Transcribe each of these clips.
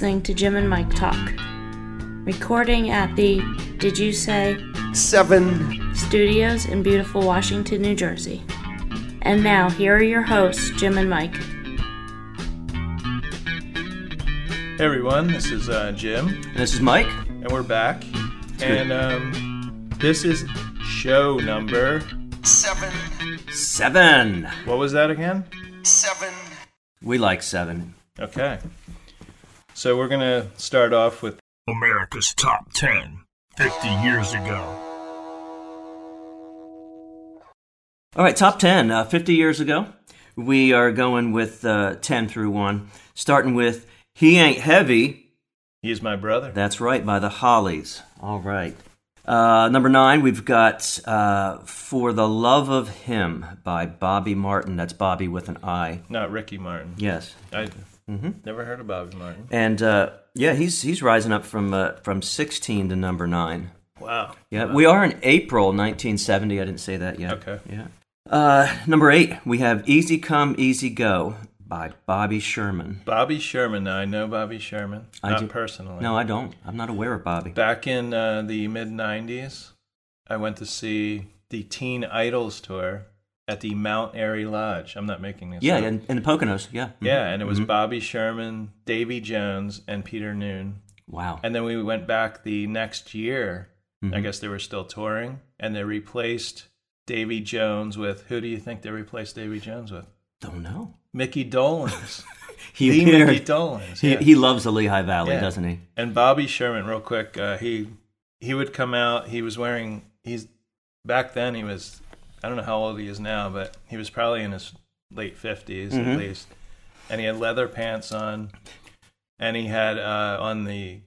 listening to Jim and Mike Talk. Recording at the, did you say, Seven. studios in beautiful Washington, New Jersey. And now, here are your hosts, Jim and Mike. Hey everyone, this is uh, Jim, And this is Mike. and we're back. And um, this is show number. Seven. Seven. What was that again? Seven. We like seven. Okay. So we're gonna start off with America's Top 10 50 years ago. All right, top 10. Uh, 50 years ago, we are going with uh, 10 through 1, starting with He Ain't Heavy. "He's My Brother." That's right, by the Hollies. All right. Uh, number 9, we've got uh, For the Love of Him by Bobby Martin. That's Bobby with an I. Not Ricky Martin. Yes. I never heard of Bobby Martin. And uh, yeah, he's he's rising up from uh, from 16 to number 9. Wow. Yeah, we are in April 1970. I didn't say that yet. Okay. Yeah. Uh, number eight, we have Easy Come, Easy Go by Bobby Sherman. Bobby Sherman. Now I know Bobby Sherman, I not do- personally. No, I don't. I'm not aware of Bobby. Back in uh, the mid '90s, I went to see the Teen Idols tour at the Mount Airy Lodge. I'm not making this. Yeah, up. in, in the Poconos. Yeah. Mhm. Yeah, and it was Bobby Sherman, Davy Jones, and Peter Noone. Wow. And then we went back the next year. I Mhm. guess they were still touring, and they replaced Davy Jones with who do you think they replaced Davy Jones with? Don't know. Mickey Dolenz. He the appeared- Mickey Dolenz. he, he loves the Lehigh Valley, Yeah. doesn't he? and Bobby Sherman, real quick, uh, he he would come out. He was wearing he's back then he was I don't know how old he is now, but he was probably in his late 50s Mhm. at least, and he had leather pants on, and he had uh, on the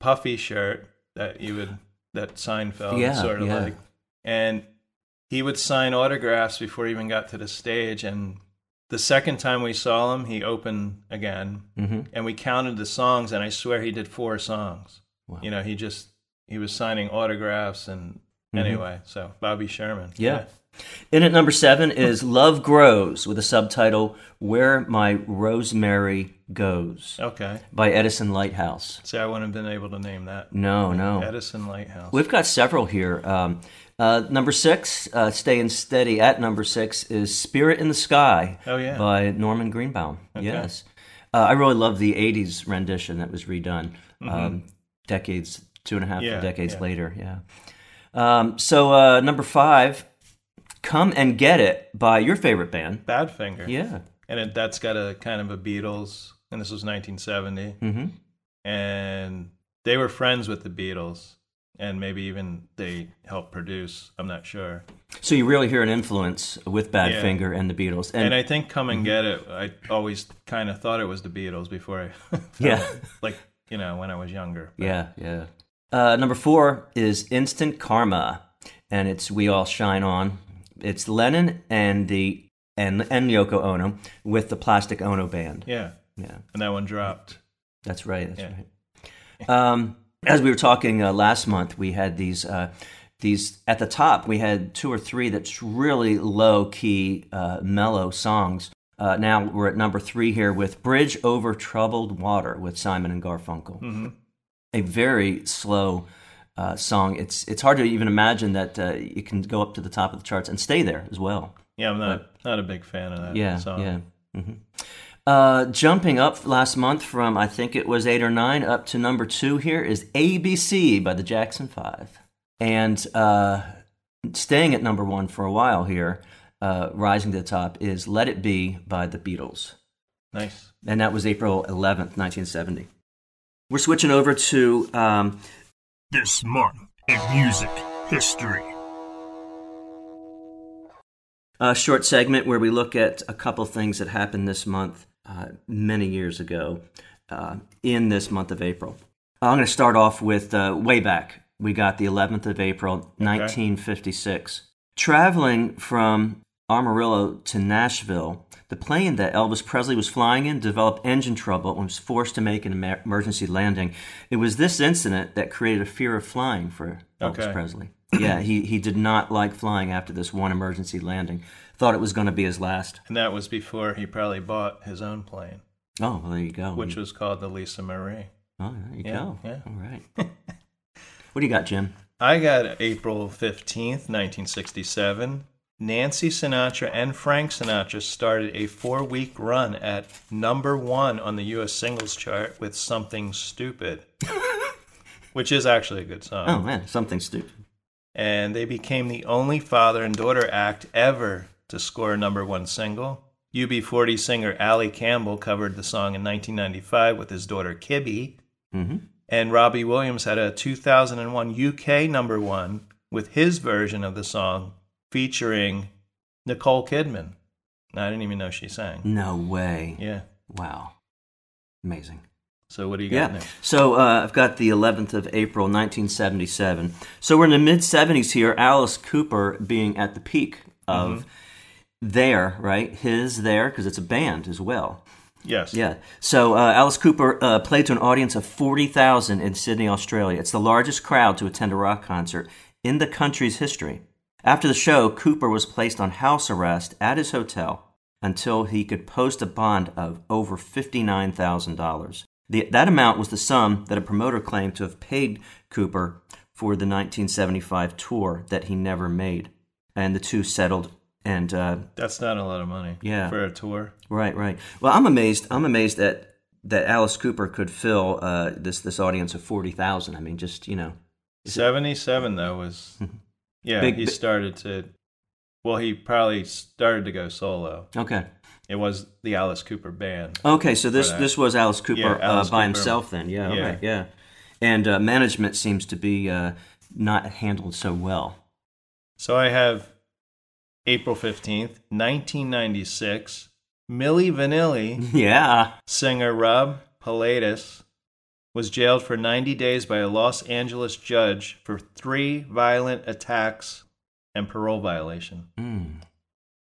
puffy shirt that you would that Seinfeld Yeah, sort of yeah. like, and he would sign autographs before he even got to the stage and. The second time we saw him, he opened again, hmm and we counted the songs and i swear he did four songs Wow. you know he just he was signing autographs and Mhm. anyway so bobby sherman Yeah. In at number seven is Love Grows with a subtitle Where My Rosemary Goes okay by Edison Lighthouse. see i wouldn't have been able to name that No, no. edison lighthouse We've got several here. Um, uh, number six, uh, staying steady at number six, is Spirit in the Sky Oh, yeah. by Norman Greenbaum. Okay. Yes. Uh, I really love the 80s rendition that was redone um, decades, two and a half Mm-hmm. Yeah, decades yeah. later. Yeah. Um, so, uh, number five, Come and Get It by your favorite band. badfinger Yeah. and it, that's got a kind of a beatles and this was 1970 hmm and they were friends with the beatles and maybe even they helped produce i'm not sure So, you really hear an influence with Badfinger and the Beatles. and, i think come and get it i always kind of thought it was the beatles before i Yeah. like you know when i was younger But- Yeah, yeah. Uh, number four is Instant Karma, and it's We All Shine On. It's Lennon and the and and Yoko Ono with the Plastic Ono Band. yeah Yeah, and that one dropped that's right. That's Yeah. right. Um, as we were talking uh, last month, we had these uh, these at the top. We had two or three that's really low key, uh, mellow songs. Uh, now we're at number three here with "Bridge Over Troubled Water" with Simon and Garfunkel. hmm a very slow uh, song. It's it's hard to even imagine that uh, it can go up to the top of the charts and stay there as well. Yeah, I'm not not a big fan of that Yeah, song. yeah. hmm Uh, jumping up last month from I think it was eight or nine up to number two here is ABC by the Jackson Five, and uh, staying at number one for a while here, uh, rising to the top is Let It Be by the Beatles. Nice. and that was April 11th, 1970. We're switching over to um, This month in music history. a short segment where we look at a couple things that happened this month, uh, many years ago, uh, in this month of April. I'm going to start off with uh, way back. We got the 11th of April, 1956. Traveling from Amarillo to Nashville, the plane that Elvis Presley was flying in developed engine trouble and was forced to make an emergency landing. It was this incident that created a fear of flying for Elvis Okay. Presley. Yeah, he, he did not like flying after this one emergency landing. Thought it was going to be his last. And that was before he probably bought his own plane. Oh, well, there you go. which was called the Lisa Marie. oh, there you Yeah, go. yeah. All right. what do you got, Jim? I got April 15th, 1967. Nancy Sinatra and Frank Sinatra started a four week run at number one on the U.S. singles chart with Something Stupid, which is actually a good song. Oh man, something stupid. And they became the only father and daughter act ever to score a number one single. UB40 singer Ali Campbell covered the song in 1995 with his daughter Kibby. hmm And Robbie Williams had a 2001 UK number one with his version of the song featuring Nicole Kidman. I didn't even know she sang. No way. Yeah. Wow. Amazing. So what do you got Yeah. next? So uh, I've got the 11th of April, 1977. So we're in the mid 70s here. Alice Cooper being at the peak of there, right? His there, because it's a band as well. Yes. Yeah. So uh, Alice Cooper uh, played to an audience of 40,000 in Sydney, Australia. It's the largest crowd to attend a rock concert in the country's history. After the show, Cooper was placed on house arrest at his hotel until he could post a bond of over $59,000. That amount was the sum that a promoter claimed to have paid Cooper for the 1975 tour that he never made. And the two settled and uh, That's not a lot of money. Yeah. For a tour. Right, right. Well, I'm amazed. I'm amazed that that Alice Cooper could fill uh, this this audience of forty thousand. I mean, just you know, 77 though was yeah, Big- he started to well, he probably started to go solo. okay, It was the Alice Cooper band. okay. So this this was Alice Cooper Yeah, Alice uh, by Cooper. himself then. Yeah, Yeah. okay, yeah. And uh, management seems to be uh, not handled so well. So I have April 15th, 1996. Milli Vanilli, Yeah. singer Rob Pilatus, was jailed for 90 days by a Los Angeles judge for three violent attacks and parole violation. Mm.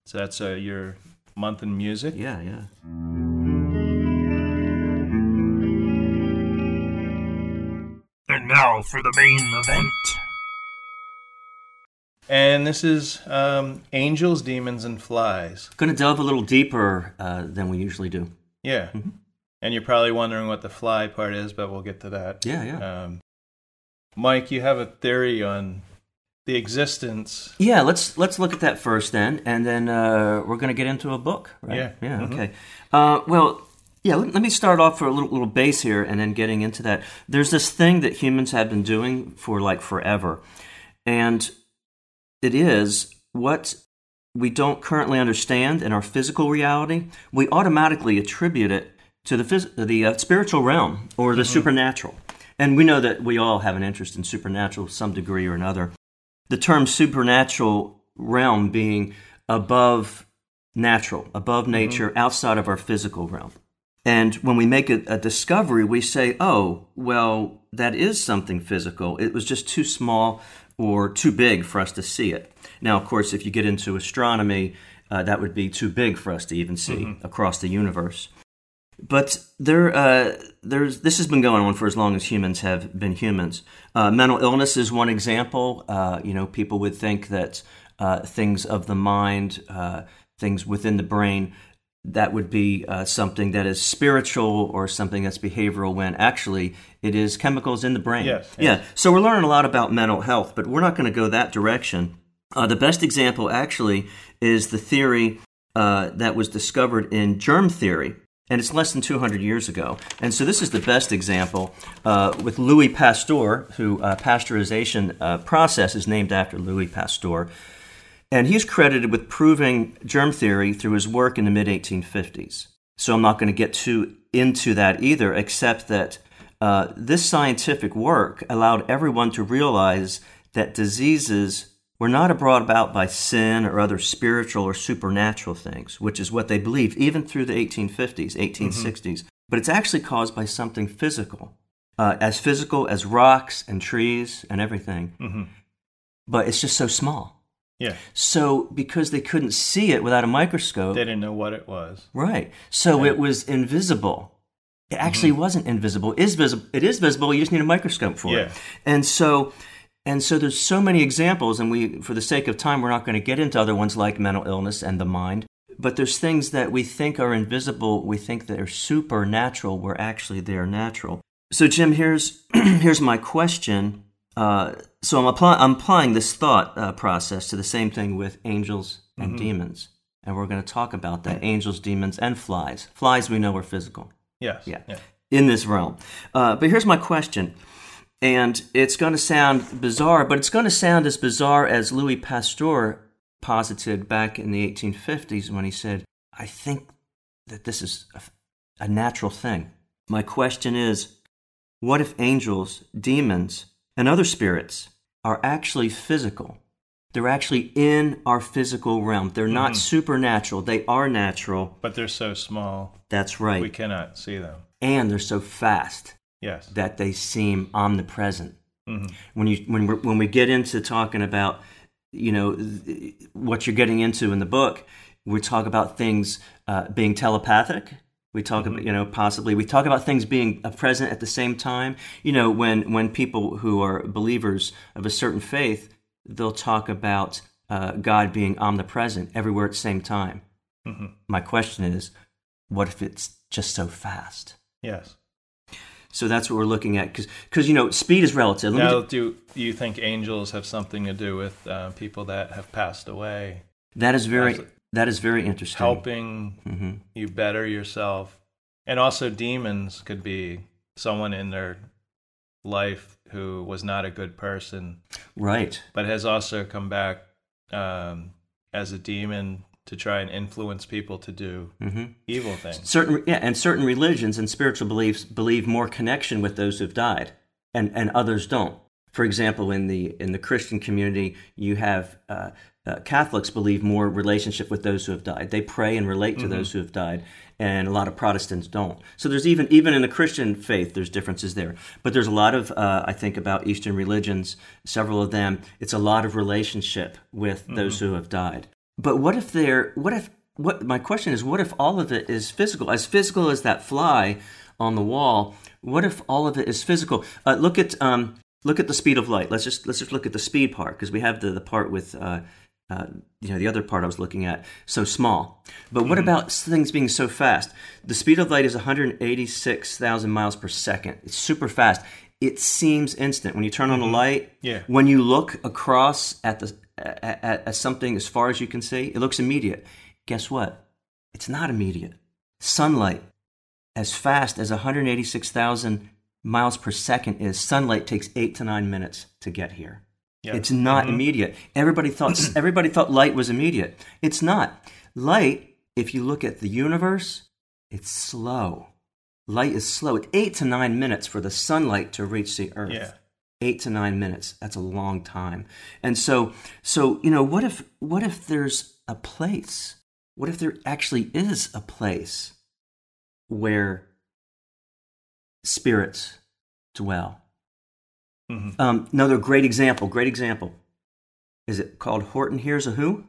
So that's uh, your month in music. Yeah, yeah. And now for the main event. And this is um, Angels, Demons, and Flies. Going to delve a little deeper uh, than we usually do. Yeah. And you're probably wondering what the fly part is, but we'll get to that. Yeah, yeah. Um, Mike, you have a theory on the existence. Yeah, let's let's look at that first then, and then uh, we're going to get into a book, right? Yeah. Yeah. Mhm. Okay. Uh, well, yeah. Let, let me start off for a little little base here, and then getting into that. There's this thing that humans have been doing for like forever, and it is what we don't currently understand in our physical reality. We automatically attribute it to the phys- the uh, spiritual realm or the supernatural, and we know that we all have an interest in supernatural some degree or another the term supernatural realm being above natural, above nature, outside of our physical realm. And when we make a, a discovery, we say, oh, well, that is something physical. It was just too small or too big for us to see it. Now, of course, if you get into astronomy, uh, that would be too big for us to even see across the universe. But there, uh, there's this has been going on for as long as humans have been humans. Uh, mental illness is one example. Uh, you know, people would think that uh, things of the mind, uh, things within the brain, that would be uh, something that is spiritual or something that's behavioral. When actually, it is chemicals in the brain. Yes, Yeah. So we're learning a lot about mental health, but we're not going to go that direction. Uh, the best example, actually, is the theory uh, that was discovered in germ theory, and it's less than 200 years ago. And so this is the best example uh, with Louis Pasteur, who uh, pasteurization uh, process is named after Louis Pasteur. And he's credited with proving germ theory through his work in the mid 1850s. So I'm not going to get too into that either, except that uh, this scientific work allowed everyone to realize that diseases were not brought about by sin or other spiritual or supernatural things, which is what they believed even through the 1850s, 1860s. Mm-hmm. But it's actually caused by something physical, uh, as physical as rocks and trees and everything. Mm-hmm. But it's just so small. Yeah. So, because they couldn't see it without a microscope, They didn't know what it was. right? So it was invisible. It actually mm-hmm. wasn't invisible. It is visible. It is visible. You just need a microscope for it. Yeah. And so, and so there's so many examples, and we, for the sake of time, we're not going to get into other ones like mental illness and the mind. but there's things that we think are invisible, we think that are supernatural, where actually they are natural. So, Jim, here's here's my question. Uh, so I'm, apply- I'm applying this thought uh, process to the same thing with angels and demons, and we're going to talk about that: angels, demons, and flies. Flies we know are physical Yes. Yeah. yeah, in this realm. Uh, but here's my question, and it's going to sound bizarre, but it's going to sound as bizarre as Louis Pasteur posited back in the 1850s when he said, "I think that this is a, a natural thing." My question is, what if angels, demons, and other spirits are actually physical? They're actually in our physical realm. They're not mm-hmm. supernatural. They are natural. But they're so small, That's right we cannot see them. and they're so fast Yes. that they seem omnipresent. When you when we when we get into talking about you know what you're getting into in the book, we talk about things uh, being telepathic. We talk about you know possibly we talk about things being uh, present at the same time. You know when when people who are believers of a certain faith, they'll talk about uh, God being omnipresent everywhere at the same time. My question is, what if it's just so fast? Yes. So that's what we're looking at because because you know speed is relative. Let Now, do you think angels have something to do with uh, people that have passed away, that is very Absolutely. that is very interesting. helping hmm you better yourself? And also, demons could be someone in their life who was not a good person, Right. but has also come back um, as a demon to try and influence people to do hmm evil things. Certain yeah, and certain religions and spiritual beliefs believe more connection with those who've died, and and others don't. For example, in the in the Christian community, you have uh, uh, Catholics believe more relationship with those who have died. They pray and relate to those who have died, and a lot of Protestants don't. So there's even even in the Christian faith, there's differences there. But there's a lot of uh, I think about Eastern religions. Several of them, it's a lot of relationship with those who have died. But what if they're what if what my question is what if all of it is physical? As physical as that fly on the wall what if all of it is physical? Uh, look at um, look at the speed of light. Let's just let's just look at the speed part because we have the, the part with uh, uh, you know the other part i was looking at so small. But what about things being so fast? The speed of light is 186000 miles per second. It's super fast. It seems instant. When you turn on the light Yeah. when you look across at the at something as far as you can see, it looks immediate. Guess what? It's not immediate. Sunlight, as fast as 186,000 miles per second is, sunlight takes eight to nine minutes to get here. Yeah. It's not mm-hmm. immediate. Everybody thought everybody thought light was immediate. It's not. Light, if you look at the universe, it's slow. Light is slow. It's eight to nine minutes for the sunlight to reach the earth Yeah. Eight to nine minutes that's a long time and so so you know what if what if there's a place what if there actually is a place where spirits dwell Mhm. um, another great example great example is it called horton hears a who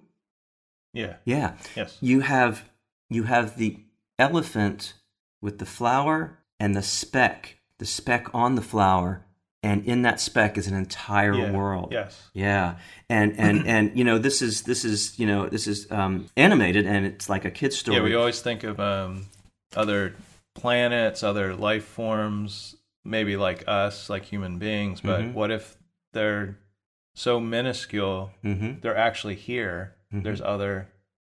Yeah. yeah Yes. you have you have the elephant with the flower and the speck the speck on the flower and in that speck is an entire Yeah. world Yes. yeah and and and you know this is this is you know this is um animated and it's like a kid's story Yeah, we always think of um, other planets, other life forms, maybe like us, like human beings. But Mhm. what if they're so minuscule? hmm They're actually here. Mhm. There's other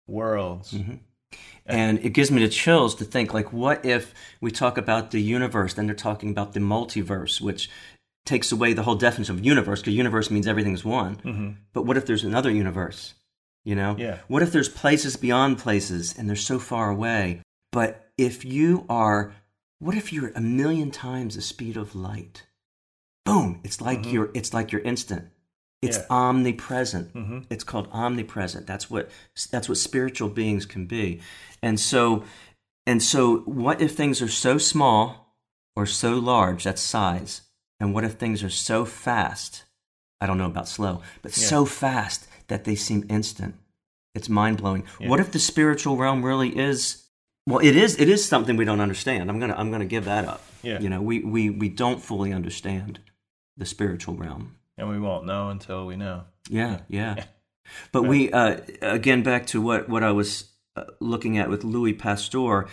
worlds. Mhm. And it gives me the chills to think like, what if we talk about the universe, then they're talking about the multiverse, which takes away the whole definition of universe, because universe means everything's one. hmm But what if there's another universe? You know? Yeah. What if there's places beyond places and they're so far away? But if you are, what if you're a million times the speed of light? Boom! It's like Mhm. you're, it's like you're instant. It's Yeah. omnipresent. hmm It's called omnipresent. That's what that's what spiritual beings can be. And so and so what if things are so small or so large, that's size. And what if things are so fast? I don't know about slow, but Yeah. so fast that they seem instant. It's mind-blowing. Yeah. What if the spiritual realm really is well, it is it is something we don't understand. I'm going to I'm to give that up. Yeah. You know, we we we don't fully understand the spiritual realm. And we won't know until we know. Yeah, yeah. Yeah. But we uh, again back to what what I was uh, looking at with Louis Pasteur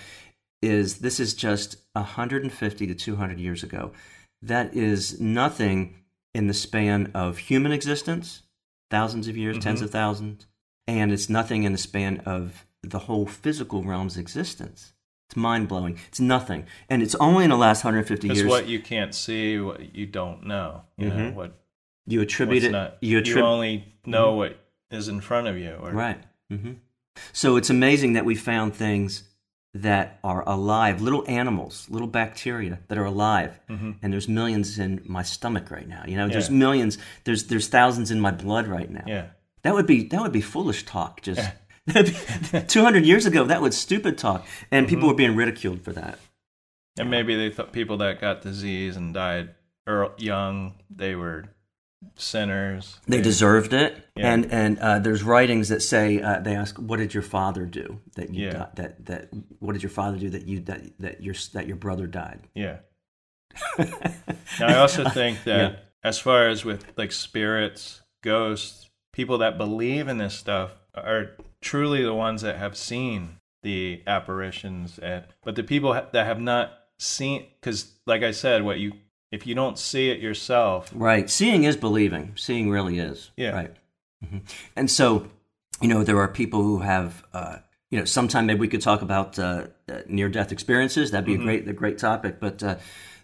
is this is just 150 to 200 years ago. That is nothing in the span of human existence, thousands of years, tens of thousands, and it's nothing in the span of the whole physical realm's existence. It's mind blowing. It's nothing, and it's only in the last 150 Because years what you can't see, what you don't know. You know Mhm. what you attribute it. not. you You, only know what is in front of you. Or, Right. hmm So it's amazing that we found things that are alive, little animals, little bacteria that are alive, and there's millions in my stomach right now. You know, there's Mm-hmm. Millions, there's there's thousands in my blood right now. Yeah. That would be that would be foolish talk. Just two hundred years ago, that was stupid talk, and people Mm-hmm. were being ridiculed for that. And maybe they thought people that got disease and died early, young, they were sinners. They deserved it, Yeah. and and uh, there's writings that say uh, they ask, "What did your father do that you Yeah. di- that that What did your father do that you that that your that your brother died?" Yeah. now, I also think that Yeah. as far as with like spirits, ghosts, people that believe in this stuff are truly the ones that have seen the apparitions and but the people ha- that have not seen cuz like I said what you if you don't see it yourself Right. Seeing is believing. Seeing really is. Yeah. Right. hmm And so, you know, there are people who have, uh, you know, sometime maybe we could talk about uh, uh, near-death experiences. That'd be Mm-hmm. a great, a great topic. But uh,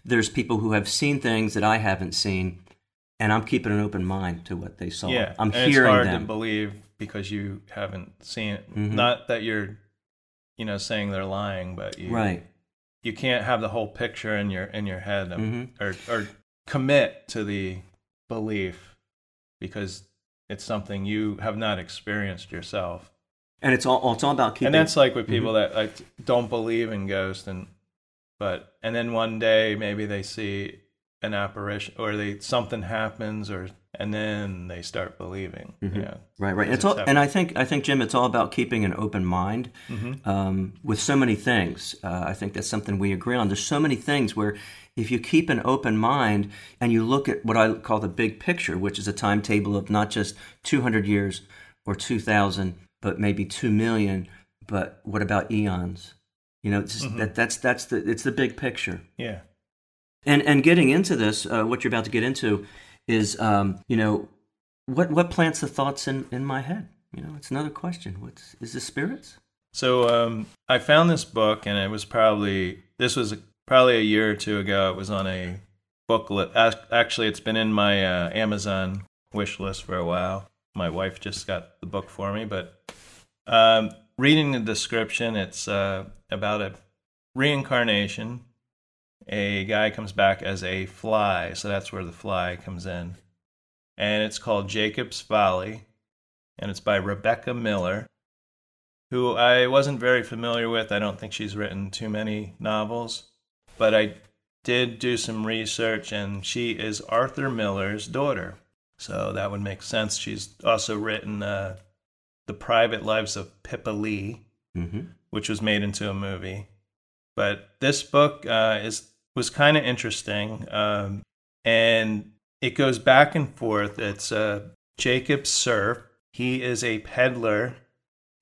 there's people who have seen things that I haven't seen, and I'm keeping an open mind to what they saw. yeah I'm and hearing it's hard them. to believe because you haven't seen it Mhm. not that you're you know saying they're lying but you Right. You can't have the whole picture in your in your head of, Mhm. or or commit to the belief because it's something you have not experienced yourself. And it's all, it's all about keeping. and that's like with people Mm-hmm. that like don't believe in ghosts and but and then one day maybe they see an apparition or they something happens or and then they start believing. Mhm. Yeah. Right, right. Because It's all, it's and I think I think Jim, it's all about keeping an open mind Mm-hmm. um, with so many things. Uh, I think that's something we agree on. There's so many things where if you keep an open mind and you look at what I call the big picture, which is a timetable of not just 200 years or 2,000, but maybe 2 million. But what about eons? You know, it's just, Mm-hmm. that that's that's the it's the big picture. Yeah. And and getting into this, uh, what you're about to get into is, um, you know, what what plants the thoughts in in my head? You know, it's another question. What's is this spirits? So um, I found this book, and it was probably this was probably a year or two ago. It was on a booklet. Ac- Actually, it's been in my uh, Amazon wish list for a while. My wife just got the book for me, but um, reading the description, it's uh, about a reincarnation. A guy comes back as a fly, so that's where the fly comes in, and it's called Jacob's Folly, and it's by Rebecca Miller who I wasn't very familiar with. I don't think she's written too many novels, but I did do some research, and she is Arthur Miller's daughter. So that would make sense. She's also written uh, The Private Lives of Pippa Lee, Mm-hmm. which was made into a movie. But this book uh, is was kind of interesting, um, and it goes back and forth. It's uh, Jacob Cerf. He is a peddler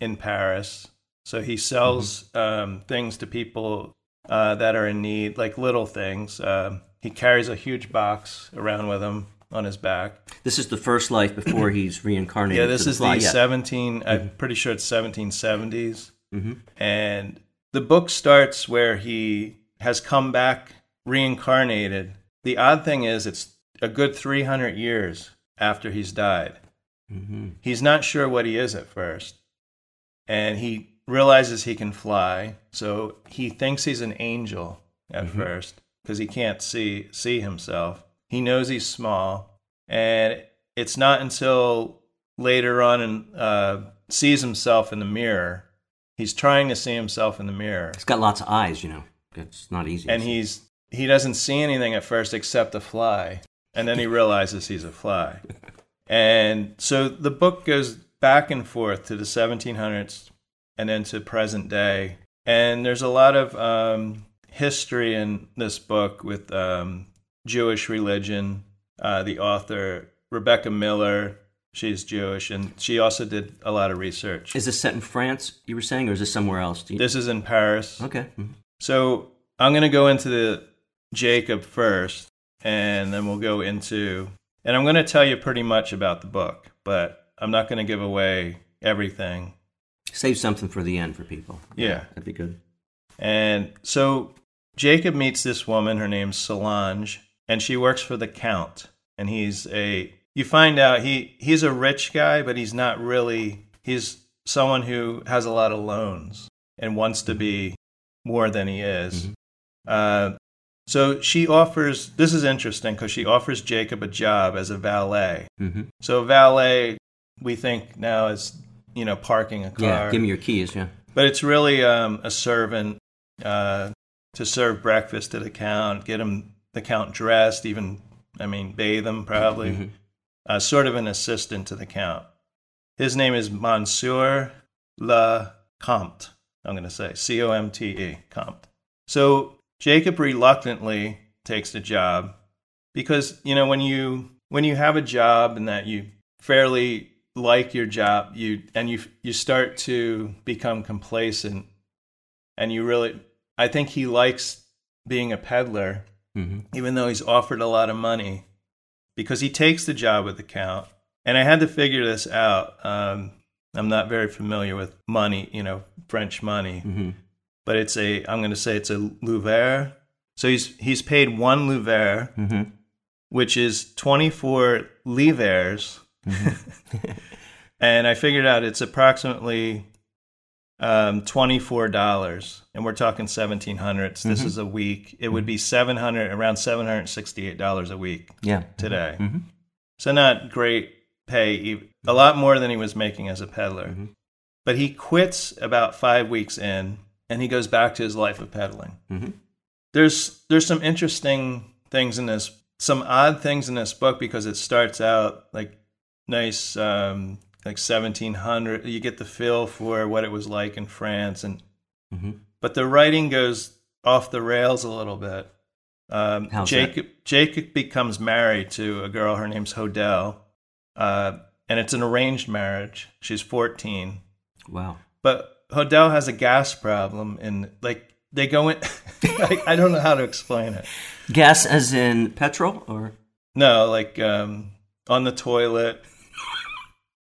in Paris, so he sells um, things to people uh, that are in need, like little things. Um, he carries a huge box around with him on his back. This is the first life before he's reincarnated. Yeah, this is the yeah. 17. I'm pretty sure it's 1770s. Mhm. And the book starts where he has come back reincarnated. The odd thing is, it's a good 300 years after he's died. Mhm. He's not sure what he is at first. And he realizes he can fly. So he thinks he's an angel at first because he can't see, see himself. He knows he's small. And it's not until later on and uh, sees himself in the mirror. He's trying to see himself in the mirror. He's got lots of eyes. You know, it's not easy. And he's he doesn't see anything at first except a fly. And then he realizes he's a fly. And so the book goes back and forth to the 1700s and then to present day. And there's a lot of um, history in this book with um, Jewish religion. Uh, the author, Rebecca Miller, She's Jewish, and she also did a lot of research. Is this set in France? You were saying, or is this somewhere else? Do you- This is in Paris. okay. Mhm. So I'm going to go into the Jacob first, and then we'll go into, and I'm going to tell you pretty much about the book, but I'm not going to give away everything. Save something for the end for people. Yeah. That'd be good. And so Jacob meets this woman, her name's Solange, and she works for the Count. And he's a, you find out he, he's a rich guy, but he's not really, he's someone who has a lot of loans and wants to be more than he is. Uh, so she offers, this is interesting because she offers Jacob a job as a valet. hmm So valet, we think now is, you know, parking a car Yeah. Give me your keys. Yeah. but it's really um, a servant uh, to serve breakfast to the count, get him the count dressed, even I mean bathe him probably. Mhm. Uh, sort of an assistant to the count. His name is Monsieur Le Comte. I'm going to say C O M T E Comte. So Jacob reluctantly takes the job because you know when you when you have a job and that you fairly like your job you and you you start to become complacent and you really I think he likes being a peddler hmm even though he's offered a lot of money because he takes the job with the count and I had to figure this out. Um, I'm not very familiar with money you know French money. Hmm but it's a I'm going to say it's a louvre so he's he's paid one louvre hmm which is 24 livres. and I figured out it's approximately um, $24. And we're talking 1700s. This is a week. It would be 700 around $768 a week Yeah. today. Mhm. So not great pay, a lot more than he was making as a peddler. Mhm. But he quits about five weeks in and he goes back to his life of peddling Mhm. there's there's some interesting things in this some odd things in this book because it starts out like nice um like 1700 you get the feel for what it was like in france and Mhm. but the writing goes off the rails a little bit um jacob jacob becomes married to a girl her name's hodel uh and it's an arranged marriage she's 14 Wow. but Hodel has a gas problem, and like they go in. I, I don't know how to explain it. Gas as in petrol or No, like um, on the toilet.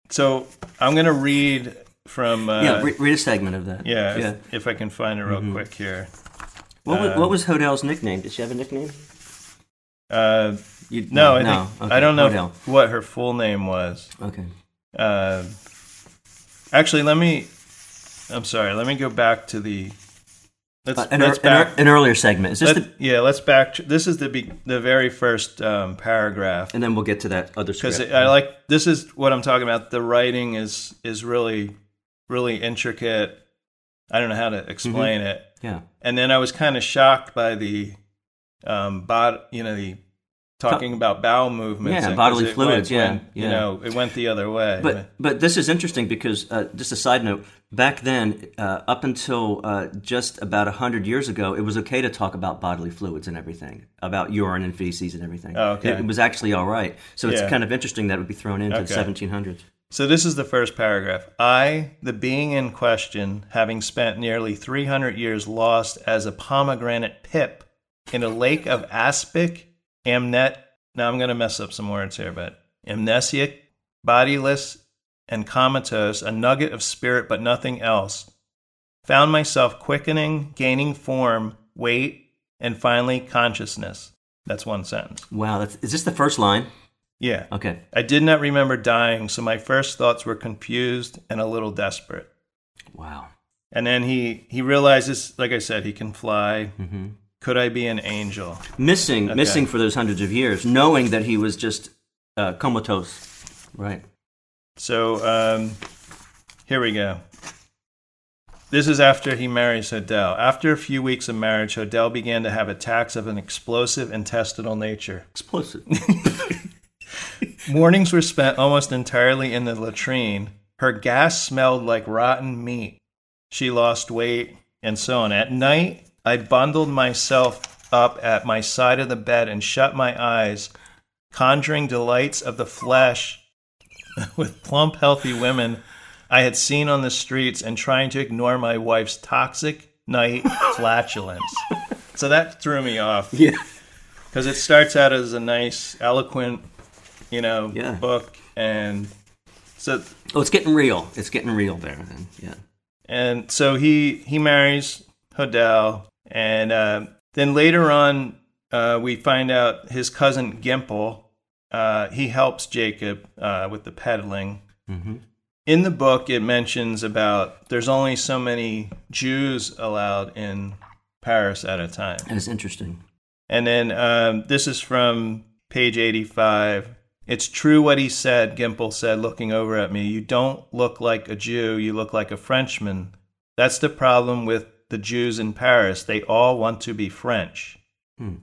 So I'm gonna read from. Uh, yeah. Re- read a segment of that. yeah, Yeah. If, if I can find it real quick here. What was, what was Hodel's nickname? Did she have a nickname? Uh, You, no, I, no. think, Okay. I don't know Hodel. what her full name was. Okay. Uh, actually, let me. I'm sorry. Let me go back to the. Let's, Uh, an, let's an, back. ear- an earlier segment. Is this Let- the, yeah, let's back. This is the be, the very first um, paragraph and then we'll get to that other stuff. because. I like this is what I'm talking about. The writing is is really really intricate. I don't know how to explain it. yeah. And then I was kind of shocked by the um, bod, you know, the talking about bowel movements. Yeah, and- bodily fluids, went- yeah, went, you know, it went the other way. But but this is interesting because uh, just a side note. Back then, uh, up until uh, just about hundred years ago, it was okay to talk about bodily fluids and everything, about urine and feces and everything. Oh, okay. It, it was actually all right. So it's Yeah. kind of interesting that it would be thrown into Okay. the 1700s. So this is the first paragraph. I, the being in question, having spent nearly 300 years lost as a pomegranate pip in a lake of aspic, amnet. Now I'm going to mess up some words here, but amnesiac, bodiless, and comatose, a nugget of spirit but nothing else, found myself quickening, gaining form, weight, and finally consciousness. That's one sentence. Wow, that's, is this the first line? Yeah. Okay. I did not remember dying, so my first thoughts were confused and a little desperate. Wow. And then he he realizes, like I said, he can fly. hmm Could I be an angel? Missing, Okay. missing for those hundreds of years, knowing that he was just uh, comatose. Right. So um, here we go. This is after he marries Hodel. After a few weeks of marriage, Hodel began to have attacks of an explosive intestinal nature. Explosive. Mornings were spent almost entirely in the latrine. Her gas smelled like rotten meat. She lost weight, and so on. At night, I bundled myself up at my side of the bed and shut my eyes, conjuring delights of the flesh with plump, healthy women I had seen on the streets and trying to ignore my wife's toxic night flatulence. So that threw me off Yeah. because it starts out as a nice, eloquent, you know, Yeah. book, and so Oh, it's getting real. It's getting real there. Then. Yeah. and so he he marries Hodel, and uh, then later on uh, we find out his cousin Gimple. Uh, he helps Jacob uh, with the peddling. Mm-hmm. In the book, it mentions about there's only so many Jews allowed in Paris at a time. That is interesting. And then um, this is from page 85. It's true what he said, Gimple said, looking over at me. You don't look like a Jew, you look like a Frenchman. That's the problem with the Jews in Paris. They all want to be French. Hmm.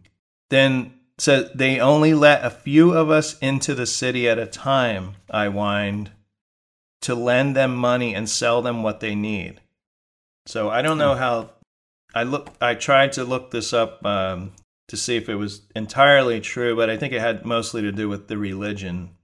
Then said they only let a few of us into the city at a time, I whined, to lend them money and sell them what they need. So I don't know how I look. I tried to look this up um, to see if it was entirely true, but I think it had mostly to do with the religion,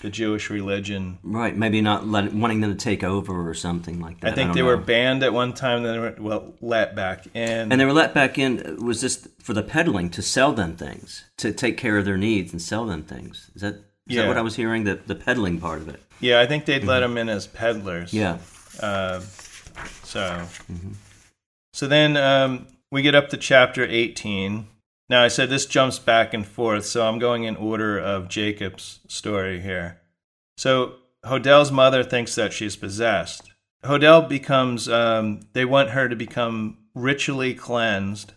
the Jewish religion. Right. Maybe not let, wanting them to take over or something like that. I think don't they were banned at one time, then they were well let back in. And they were let back in. Was this for the peddling to sell them things, to take care of their needs and sell them things? Is that is Yeah. that what I was hearing? The the peddling part of it. yeah, I think they'd let them in as peddlers. Yeah. Uh, so, so then um, we get up to chapter 18. Now, I said this jumps back and forth, so I'm going in order of Jacob's story here. So, Hodel's mother thinks that she's possessed. Hodel becomes, um, they want her to become ritually cleansed.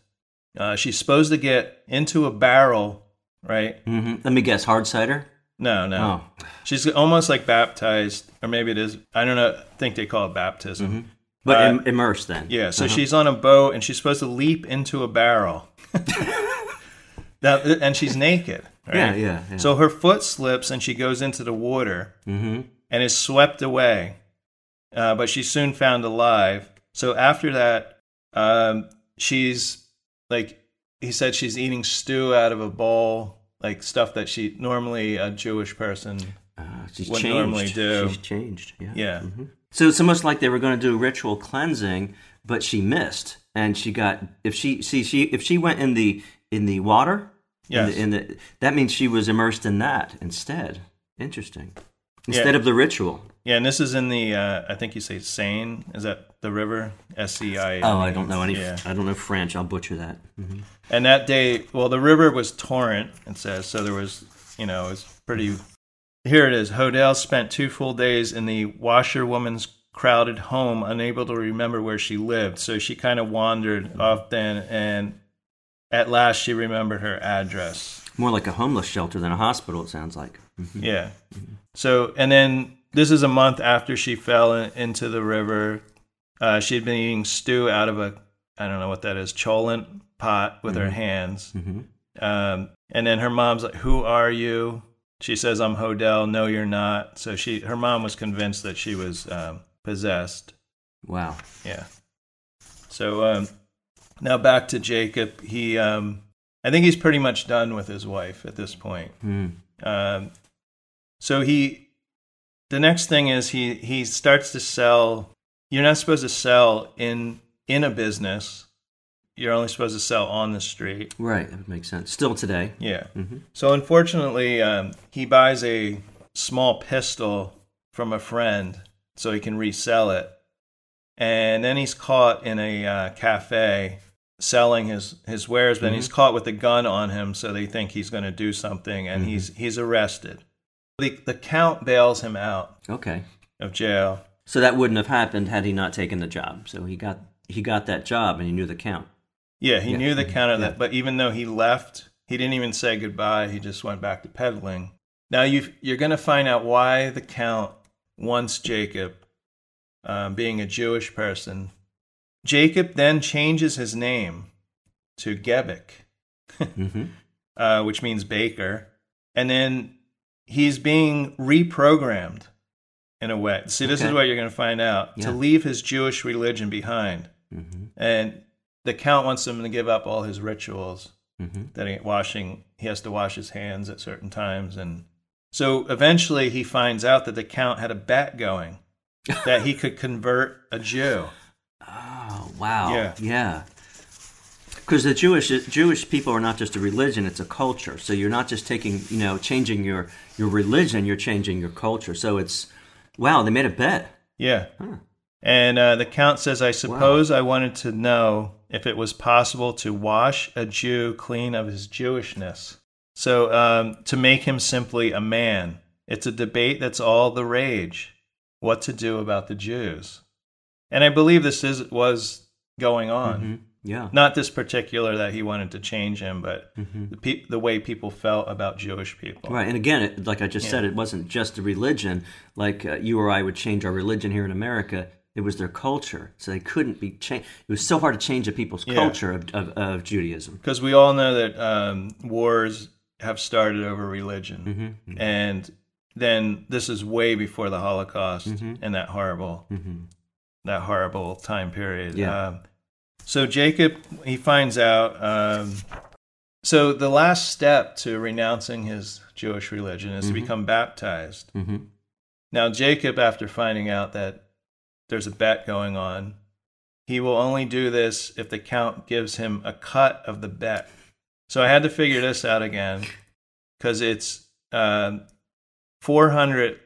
Uh, she's supposed to get into a barrel, right? hmm Let me guess. Hard cider. No, no. Oh. She's almost like baptized, or maybe it is. I don't know. I think they call it baptism. But Uh, im- immersed then. Yeah, so Uh-huh. she's on a boat and she's supposed to leap into a barrel. now, and she's naked. Right? Yeah, yeah, yeah. So her foot slips and she goes into the water hmm and is swept away. Uh, but she's soon found alive. So after that, um, she's like, he said she's eating stew out of a bowl, like stuff that she normally a Jewish person. Uh, she's changed. normally do. She's changed. Yeah. Yeah. So it's almost like they were going to do ritual cleansing, but she missed, and she got. If she see she if she went in the in the water, Yes. in the, that means she was immersed in that instead. Interesting. Yeah. Instead of the ritual. Yeah, and this is in the, uh, I think you say Seine. Is that the river? S C I. Oh, I don't know any. Yeah. I don't know French. I'll butcher that. hmm And that day, well, the river was torrent, it says. So there was, you know, it's pretty. Here it is. Hodel spent two full days in the washerwoman's crowded home, unable to remember where she lived. So she kind of wandered off then, and at last she remembered her address. More like a homeless shelter than a hospital. It sounds like. Mhm. Yeah. So, and then this is a month after she fell in, into the river. Uh, she had been eating stew out of a, I don't know what that is, cholent pot with her hands. Mhm. Um, and then her mom's like, "Who are you?" She says, "I'm Hodel." No, you're not. So she, her mom was convinced that she was um, possessed. Wow. Yeah. So um, now back to Jacob. He, um, I think he's pretty much done with his wife at this point. Hmm. Um, so he, the next thing is he he starts to sell. You're not supposed to sell in in a business. You're only supposed to sell on the street. Right. That makes sense. Still today. Yeah. Mhm. So unfortunately, um, he buys a small pistol from a friend so he can resell it, and then he's caught in a uh, cafe selling his his wares. But he's caught with a gun on him, so they think he's going to do something, and he's he's arrested. The the count bails him out Okay. of jail. So that wouldn't have happened had he not taken the job. So he got he got that job and he knew the count. Yeah, he Yeah. knew the count of Yeah. that, but even though he left, he didn't even say goodbye. He just went back to peddling. Now you you're going to find out why the count wants Jacob, um, being a Jewish person. Jacob then changes his name to Gebek, hmm uh, which means baker, and then he's being reprogrammed in a way. See, this is what you're going to find out Yeah. to leave his Jewish religion behind. hmm And the count wants him to give up all his rituals hmm that he washing he has to wash his hands at certain times and So eventually he finds out that the count had a bet going that he could convert a Jew. Wow. Yeah. Yeah. Because the Jewish Jewish people are not just a religion; it's a culture. So you're not just taking, you know, changing your your religion; you're changing your culture. So it's wow. They made a bet. Yeah. And uh, the count says, I suppose I wanted to know if it was possible to wash a Jew clean of his Jewishness. So um, to make him simply a man. It's a debate that's all the rage. What to do about the Jews. And I believe this is was going on. Mhm. Yeah. Not this particular that he wanted to change him, but Mm-hmm. the, pe- the way people felt about Jewish people. Right, and again, it, like I just said, it wasn't just a religion. Like uh, you or I would change our religion here in America. It was their culture, so they couldn't be changed. It was so hard to change a people's Yeah. culture of, of, of Judaism. because we all know that um, wars have started over religion, Mm-hmm. and then this is way before the Holocaust and that horrible, that horrible time period. Mm-hmm. Yeah. Um, so Jacob, he finds out. Um, so the last step to renouncing his Jewish religion is to become baptized. Mhm. Now Jacob, after finding out that there's a bet going on, he will only do this if the count gives him a cut of the bet. So I had to figure this out again because it's uh, 400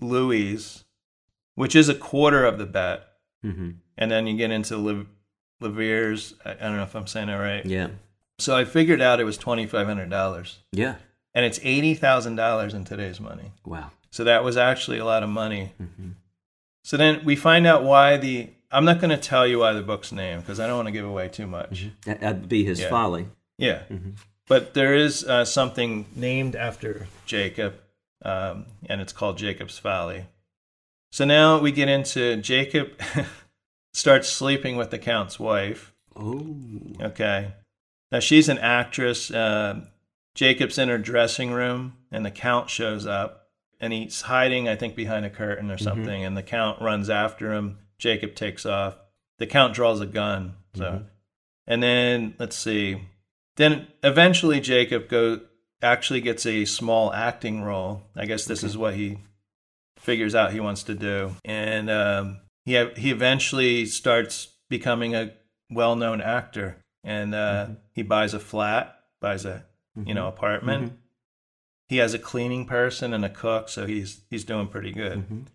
louis, which is a quarter of the bet. hmm And then you get into Lev- Leviers. I, I don't know if I'm saying that right. Yeah, So I figured out it was $2,500. yeah. And it's $80,000 in today's money. Wow. So that was actually a lot of money. Mm-hmm. So then we find out why the. I'm not going to tell you why the book's named because I don't want to give away too much. That, that'd be his Yeah. folly. Yeah. Mm-hmm. But there is uh, something named after Jacob, um, and it's called Jacob's Folly. So now we get into Jacob starts sleeping with the Count's wife. Oh, Okay. Now she's an actress. Uh, Jacob's in her dressing room, and the Count shows up, and he's hiding, I think, behind a curtain or something. And the Count runs after him. Jacob takes off. The Count draws a gun. So, and then let's see. Then eventually Jacob go actually gets a small acting role. I guess this is what he figures out he wants to do, and um, he he eventually starts becoming a well-known actor, and uh, he buys a flat, buys a you know apartment. He has a cleaning person and a cook, so he's he's doing pretty good.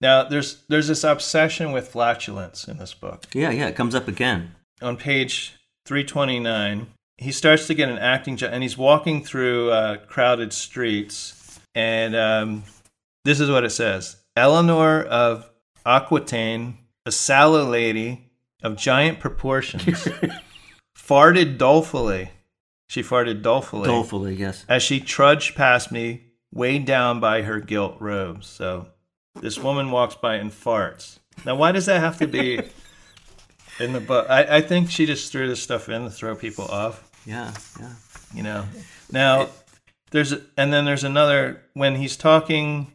Now there's there's this obsession with flatulence in this book yeah, yeah. It comes up again. on page 329, he starts to get an acting job, and he's walking through uh, crowded streets. And um, this is what it says Eleanor of Aquitaine, a sallow lady of giant proportions, farted dolefully. She farted dolefully Dolefully, yes. as she trudged past me, weighed down by her gilt robes. So this woman walks by and farts. Now, why does that have to be in the book? I, I think she just threw this stuff in to throw people off. Yeah, yeah. You know. Now, there's a, and then there's another when he's talking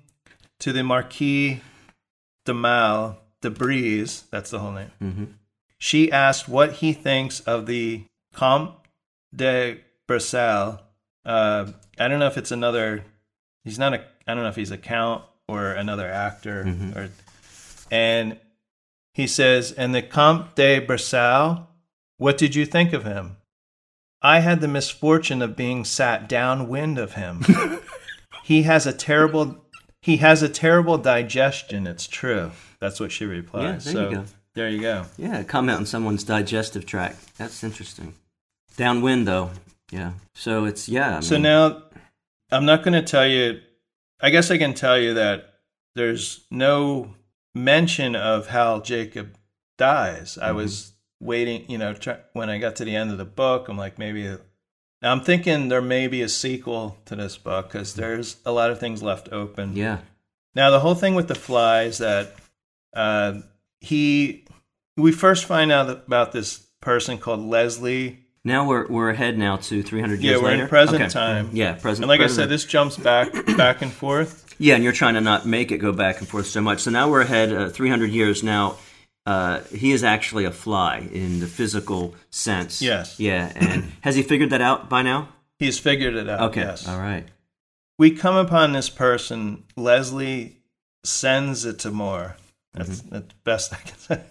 to the Marquis de Mal de Brise. That's the whole name. hmm She asked what he thinks of the Comte de Bressel. Uh, I don't know if it's another. He's not a. I don't know if he's a count or another actor. Or, and he says, "And the Comte de Bressel, what did you think of him?" I had the misfortune of being sat downwind of him. he has a terrible. He has a terrible digestion. It's true. That's what she replies. Yeah, there so you go. there you go. Yeah, comment on someone's digestive tract. That's interesting. Downwind, though. Yeah. So it's, yeah. I So mean, now, I'm not going to tell you. I guess I can tell you that there's no mention of how Jacob dies. I mm-hmm. was waiting, you know, try, when I got to the end of the book, I'm like, maybe. Now I'm thinking there may be a sequel to this book because there's a lot of things left open. Yeah. Now the whole thing with the fly is that uh, he, we first find out about this person called Leslie Now we're we're ahead now to 300 years. Yeah, we're in later. present Okay. time. Yeah, present. And like I said, this jumps back back and forth. Yeah, and you're trying to not make it go back and forth so much. So now we're ahead uh, 300 years now. Uh, he is actually a fly in the physical sense. Yes. Yeah, and has he figured that out by now? He's figured it out. Okay. Yes. All right. we come upon this person. Leslie Senzatimore. That's that's the best I can say.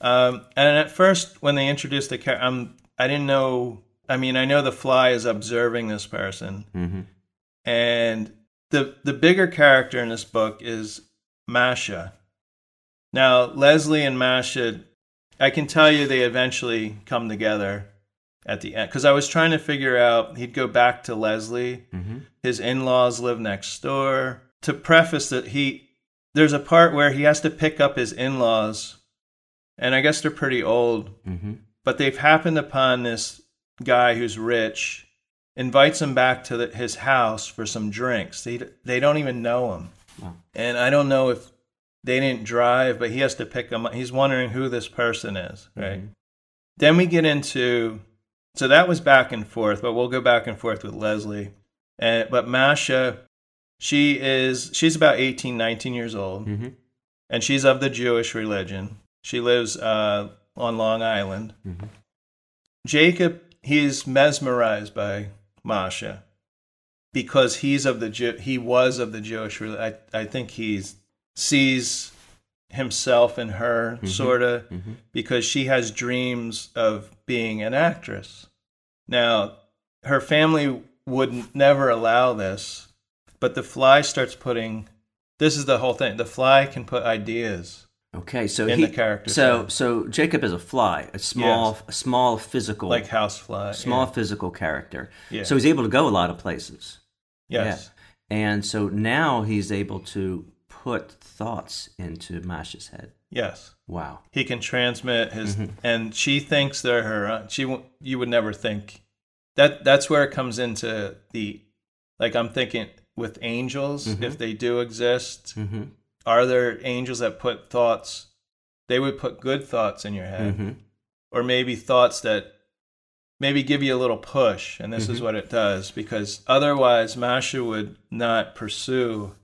Um, and at first, when they introduced the character, um, I didn't know. I mean, I know the fly is observing this person, Mm-hmm. and the the bigger character in this book is Masha. Now, Leslie and Masha, I can tell you they eventually come together at the end because I was trying to figure out. He'd go back to Leslie. Mm-hmm. His in laws live next door. To preface that, he there's a part where he has to pick up his in laws, and I guess they're pretty old Mm-hmm. but they've happened upon this guy who's rich invites him back to the, his house for some drinks they, they don't even know him Wow. and i don't know if they didn't drive but he has to pick them up he's wondering who this person is right Mhm. then we get into so that was back and forth but we'll go back and forth with leslie and but masha she is she's about 18 19 years old Mm-hmm. and she's of the jewish religion she lives uh, on long island Mhm. Jacob, he's mesmerized by Masha because he's of the Jew, he was of the Jewish. religion. I I think he sees himself in her Mhm. sort of Mhm. because she has dreams of being an actress. Now, her family would never allow this, but the fly starts putting. This is the whole thing. The fly can put ideas. Okay, so In he, the character So sense. so Jacob is a fly, a small Yes. a small physical Like housefly. small yeah. physical character. Yeah. So he's able to go a lot of places. Yes. Yeah. And so now he's able to put thoughts into Masha's head. Yes. Wow. he can transmit his and she thinks they're her she won't- you would never think that that's where it comes into the like i'm thinking with angels if they do exist Mm-hmm. are there angels that put thoughts they would put good thoughts in your head Mm-hmm. or maybe thoughts that maybe give you a little push and this is what it does because otherwise masha would not pursue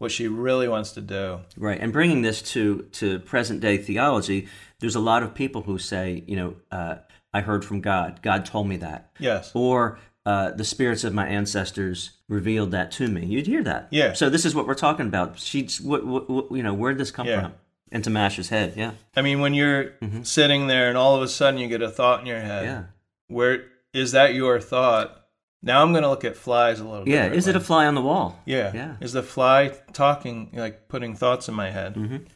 what she really wants to do Right, and bringing this to to present day theology, there's a lot of people who say, you know, uh, I heard from God. God told me that, yes or uh, the spirits of my ancestors revealed that to me. You'd hear that. Yeah. So this is what we're talking about. She's, what, what, you know, where'd this come Yeah. from? Into Masha's head. Yeah. I mean, when you're sitting there and all of a sudden you get a thought in your head, Yeah. where is that your thought? Now I'm going to look at flies a little. Bit. Yeah. Is it a fly on the wall? yeah? Yeah. Is the fly talking, like putting thoughts in my head? Mhm.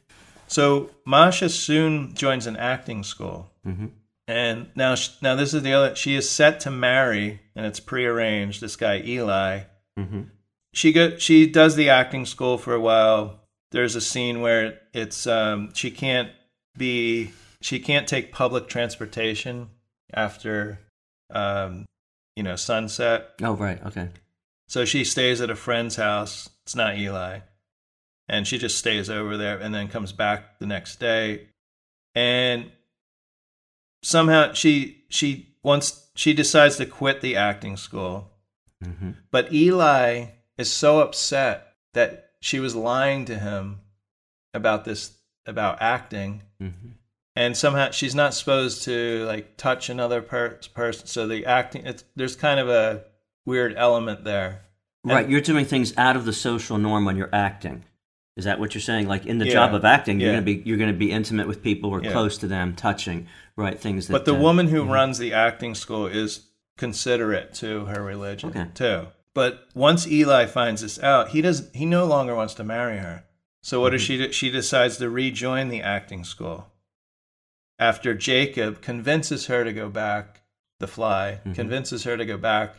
So Masha soon joins an acting school, Mhm. and now now this is the other. She is set to marry, and it's prearranged. This guy Eli. Mm-hmm. She go she does the acting school for a while. There's a scene where it's um, she can't be she can't take public transportation after um, you know sunset. Oh, right. Okay. So she stays at a friend's house. It's not Eli. And she just stays over there and then comes back the next day. And somehow she she wants she decides to quit the acting school. Mm-hmm. But Eli is so upset that she was lying to him about this about acting Mm-hmm. And somehow she's not supposed to like touch another per- person so the acting it's there's kind of a weird element there Right. You're doing things out of the social norm when you're acting. Is that what you're saying? Like in the Yeah. job of acting, you're gonna be you're gonna be intimate with people or Yeah. close to them, touching, right? Things that. But the uh, woman who runs the acting school is considerate to her religion Okay. too. But once Eli finds this out, he does he no longer wants to marry her. So what does Mm-hmm. she do? She decides to rejoin the acting school. After Jacob convinces her to go back, the fly Mhm. convinces her to go back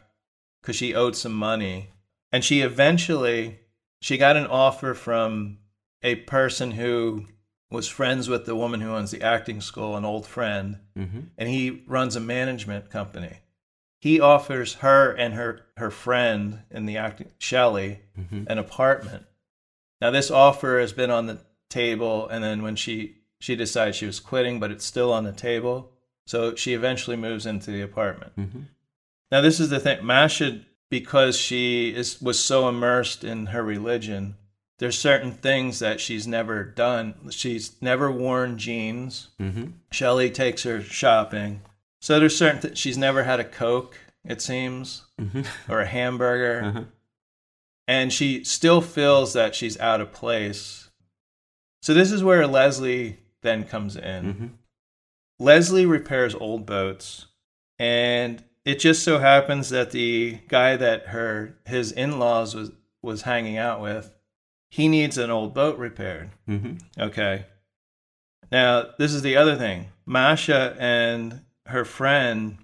because she owed some money, and she eventually she got an offer from a person who was friends with the woman who owns the acting school, an old friend, Mhm. and he runs a management company. He offers her and her her friend in the acting Shelley Mhm. an apartment. Now this offer has been on the table, and then when she she decides she was quitting, but it's still on the table, so she eventually moves into the apartment. Mhm. Now this is the thing, Masha, because she is was so immersed in her religion. There's certain things that she's never done. She's never worn jeans. Mhm. Shelley takes her shopping. So there's certain th- she's never had a Coke, it seems, Mhm. or a hamburger. Uh-huh. and she still feels that she's out of place. So this is where Leslie then comes in. Mhm. Leslie repairs old boats, and it just so happens that the guy that her his in-laws was was hanging out with, he needs an old boat repaired. Mhm. Okay. Now, this is the other thing. Masha and her friend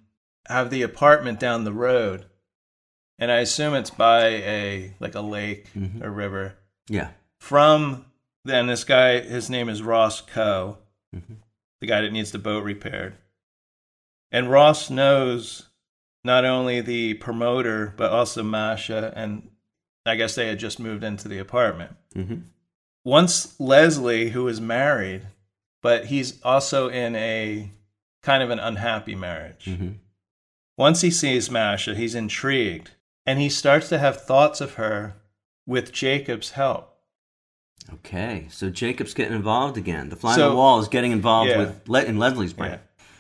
have the apartment down the road. And I assume it's by a like a lake Mhm. or river. Yeah. From then this guy his name is Ross Coe, Mhm. the guy that needs the boat repaired. And Ross knows not only the promoter but also Masha and I guess they had just moved into the apartment Mhm. once Leslie, who is married, but he's also in a kind of an unhappy marriage. Mhm. Once he sees Masha, he's intrigued and he starts to have thoughts of her with Jacob's help. Okay. So Jacob's getting involved again. The fly on the wall is getting involved Yeah. with Le- in Leslie's brain. Yeah.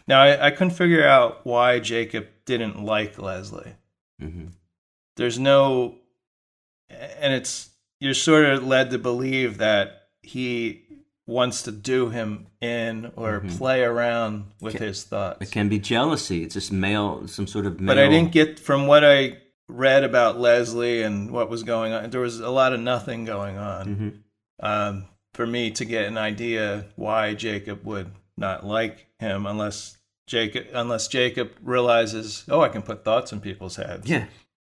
Now, I, I couldn't figure out why Jacob didn't like Leslie. hmm There's no, and it's, you're sort of led to believe that he wants to do him in or Mhm. play around with Okay. his thoughts. It can be jealousy. It's just male, some sort of male. But I didn't get from what I read about Leslie and what was going on. There was a lot of nothing going on Mhm. Um, for me to get an idea why Jacob would not like him unless Jacob unless Jacob realizes, oh, I can put thoughts in people's heads. Yeah.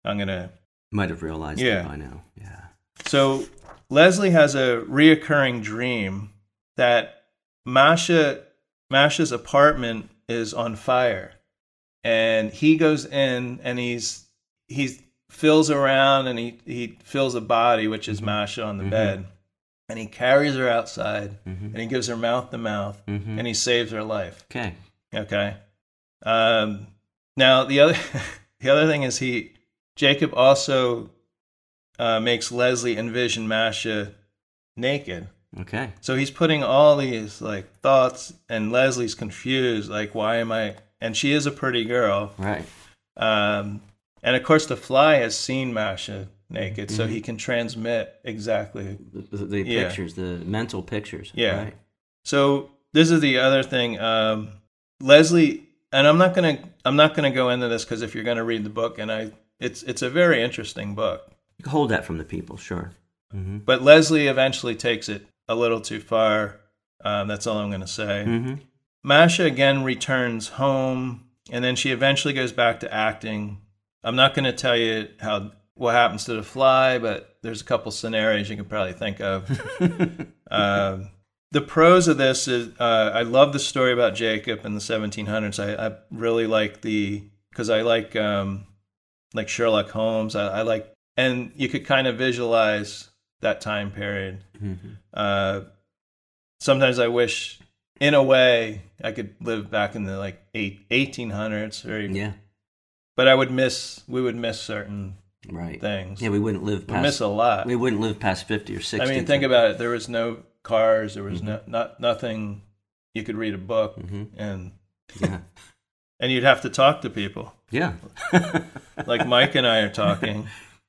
I'm gonna. Might have realized Yeah. it by now. Yeah. So Leslie has a reoccurring dream that Masha Masha's apartment is on fire, and he goes in and he's he feels around and he he feels a body which is Masha on the Mhm. bed, and he carries her outside hmm and he gives her mouth to mouth hmm and he saves her life. Okay. Okay. Um, now the other the other thing is he Jacob also uh, makes Leslie envision Masha naked. Okay. So he's putting all these like thoughts, and Leslie's confused, like, why am I? And she is a pretty girl. Right. Um, and of course, the fly has seen Masha naked, so Mhm. he can transmit exactly. The, the, Yeah. pictures, the mental pictures. Yeah. Right. So this is the other thing. Um, Leslie, and I'm not gonna, I'm not gonna go into this because if you're gonna read the book, and I, it's, it's a very interesting book. You can hold that from the people, sure. hmm But Leslie eventually takes it a little too far. Um, that's all I'm going to say. hmm Masha again returns home, and then she eventually goes back to acting. I'm not going to tell you how what happens to the fly, but there's a couple scenarios you can probably think of. um, the pros of this is uh, I love the story about Jacob in the 1700s. I, I really like the because I like um, like Sherlock Holmes. I, I like and you could kind of visualize that time period. hmm Uh, sometimes I wish, in a way, I could live back in the like eight, 1800s, or even, Yeah. but I would miss. We would miss certain Right. things. Yeah, we wouldn't live we miss past. a lot. We wouldn't live past fifty or sixty. I mean, think about it. There was no cars. There was Mm-hmm. no not nothing. You could read a book, hmm and Yeah. and you'd have to talk to people, Yeah. like Mike and I are talking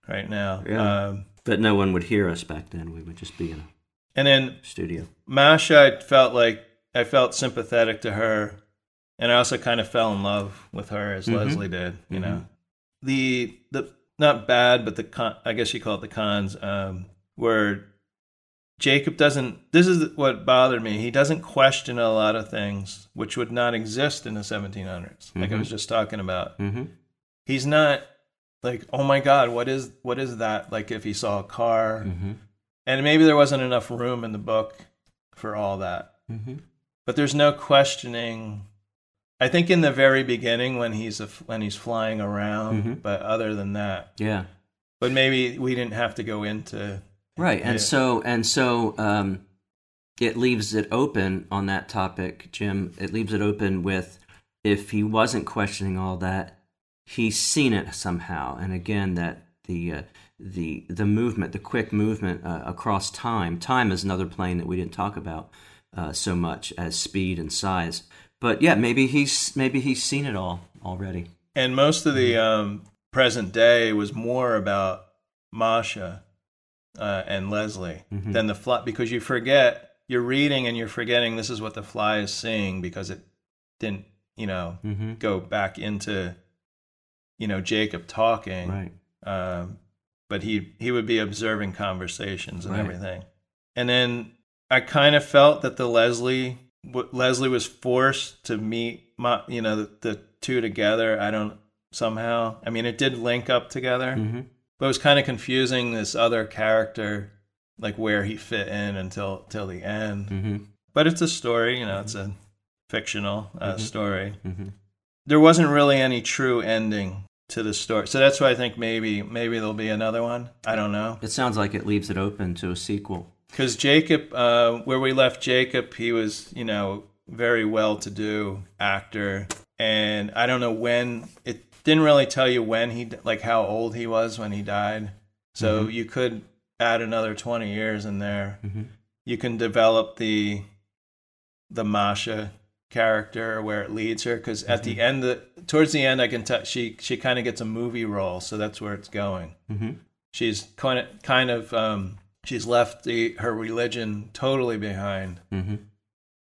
right now. Yeah. Um, but no one would hear us back then. We would just be in a and then studio. Masha, I felt like I felt sympathetic to her, and I also kind of fell in love with her as Mhm. Leslie did. You know, Mhm. the the not bad, but the con, I guess you call it the cons, um, where Jacob doesn't. This is what bothered me. He doesn't question a lot of things which would not exist in the 1700s. Like I Mhm. was just talking about. hmm He's not like, oh my god, what is what is that? Like if he saw a car, hmm and maybe there wasn't enough room in the book for all that hmm but there's no questioning. I think in the very beginning when he's a, when he's flying around, Mhm. but other than that, Yeah. but maybe we didn't have to go into Right, and Yeah. so and so um, it leaves it open on that topic, Jim. It leaves it open with if he wasn't questioning all that, he's seen it somehow, and again that the uh, the the movement, the quick movement uh, across time. Time is another plane that we didn't talk about uh, so much as speed and size. But yeah, maybe he's maybe he's seen it all already. and most of the um, present day was more about Masha uh, and Leslie Mhm. than the fly because you forget you're reading and you're forgetting this is what the fly is seeing because it didn't you know Mm-hmm. go back into you know Jacob talking Right. um, but he he would be observing conversations and Right. everything. And then I kind of felt that the Leslie w- Leslie was forced to meet my you know the, the two together. I don't somehow. I mean, it did link up together, Mm-hmm. but it was kind of confusing. This other character, like where he fit in until till the end. Mm-hmm. But it's a story, you know. It's a fictional uh, Mhm. story. Mm-hmm. There wasn't really any true ending to the story, so that's why I think maybe maybe there'll be another one. I don't know. It sounds like it leaves it open to a sequel. Because Jacob, uh, where we left Jacob, he was, you know, very well to do actor. And I don't know when, it didn't really tell you when he, like how old he was when he died. So you could add another 20 years in there. Mhm. You can develop the, the Masha character where it leads her. Because at the end, the, towards the end, I can tell she, she kind of gets a movie role. So that's where it's going Mm-hmm. she's kind of kind of um, she's left the her religion totally behind. Mm-hmm.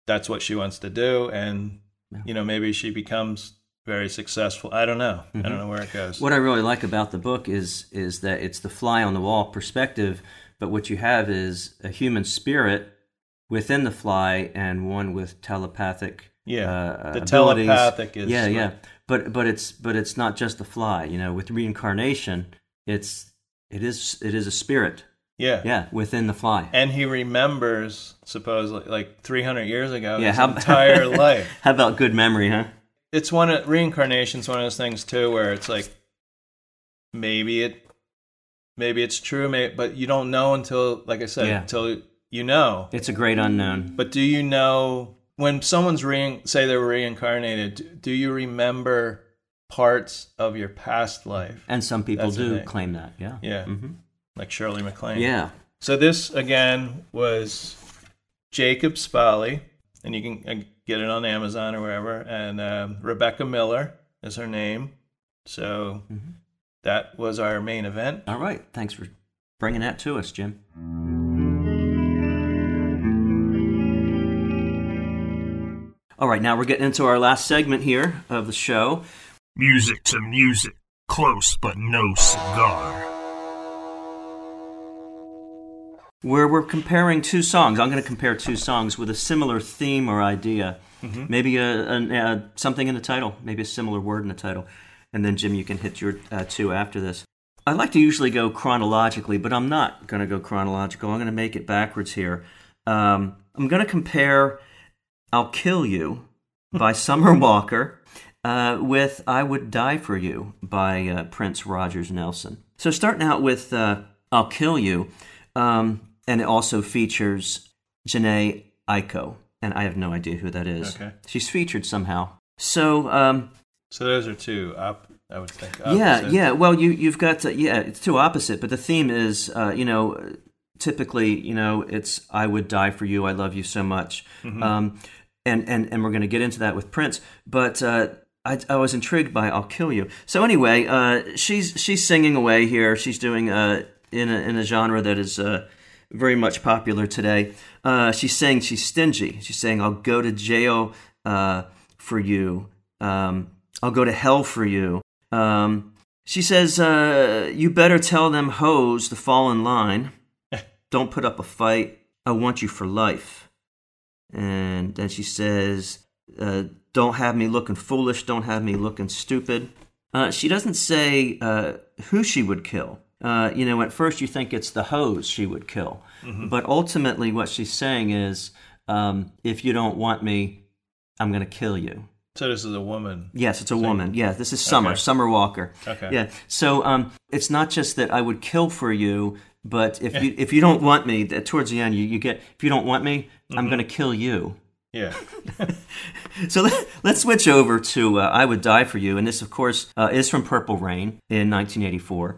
That's what she wants to do, and Yeah. you know maybe she becomes very successful. I don't know. I don't know where it goes. What I really like about the book is is that it's the fly on the wall perspective, but what you have is a human spirit within the fly and one with telepathic Yeah, uh, the abilities. telepathic is yeah yeah like- but but it's but it's not just the fly you know with reincarnation it's it is it is a spirit yeah, yeah within the fly And he remembers supposedly like 300 years ago Yeah, his how- entire life. how about good memory huh It's one of reincarnation's one of those things too where it's like maybe it maybe it's true, maybe, but you don't know until like I said Yeah. until you know. it's a great unknown But do you know when someone's re say they're reincarnated? do- you remember parts of your past life? and some people That's do claim that yeah Yeah, hmm like Shirley MacLaine. yeah So this again was Jacob's Folly, and you can uh, get it on Amazon or wherever. And um, Rebecca Miller is her name. So Mhm. that was our main event. all right thanks for bringing that to us jim all right now we're getting into our last segment here of the show Music to music, close but no cigar. Where we're comparing two songs. I'm going to compare two songs with a similar theme or idea. Maybe a, a, a, something in the title, maybe a similar word in the title. And then, Jim, you can hit your uh, two after this. I like to usually go chronologically, but I'm not going to go chronological. I'm going to make it backwards here. Um, I'm going to compare I'll Kill You by Summer Walker uh, with I Would Die for You by uh, Prince Rogers Nelson. So, starting out with uh, I'll Kill You, um, and it also features Jhené Aiko, and I have no idea who that is. Okay. She's featured somehow. So, um, So those are two up. I would think. yeah, opposite. yeah. Well, you you've got uh, yeah, it's two opposite, but the theme is uh, you know typically you know it's I would die for you, I love you so much, um, and and and we're going to get into that with Prince, but. Uh, I, I was intrigued by "I'll Kill You." So anyway, uh, she's she's singing away here. She's doing uh, in a, in a genre that is uh, very much popular today. Uh, she's saying she's stingy. She's saying, "I'll go to jail uh, for you. Um, I'll go to hell for you." Um, she says, uh, "You better tell them hoes to fall in line. Don't put up a fight. I want you for life." And then she says, uh, "Don't have me looking foolish. Don't have me looking stupid." Uh, she doesn't say uh, who she would kill. Uh, you know, at first you think it's the hose she would kill, but ultimately what she's saying is, um, "If you don't want me, I'm going to kill you." So this is a woman. Yes, it's a woman. Yeah, this is Summer, Okay. Summer Walker. Okay. Yeah. So um, it's not just that I would kill for you, but if you if you don't want me, that towards the end you, you get if you don't want me, I'm Mm-hmm. going to kill you. Yeah. So let, let's switch over to uh, "I Would Die for You," and this, of course, uh, is from Purple Rain in 1984.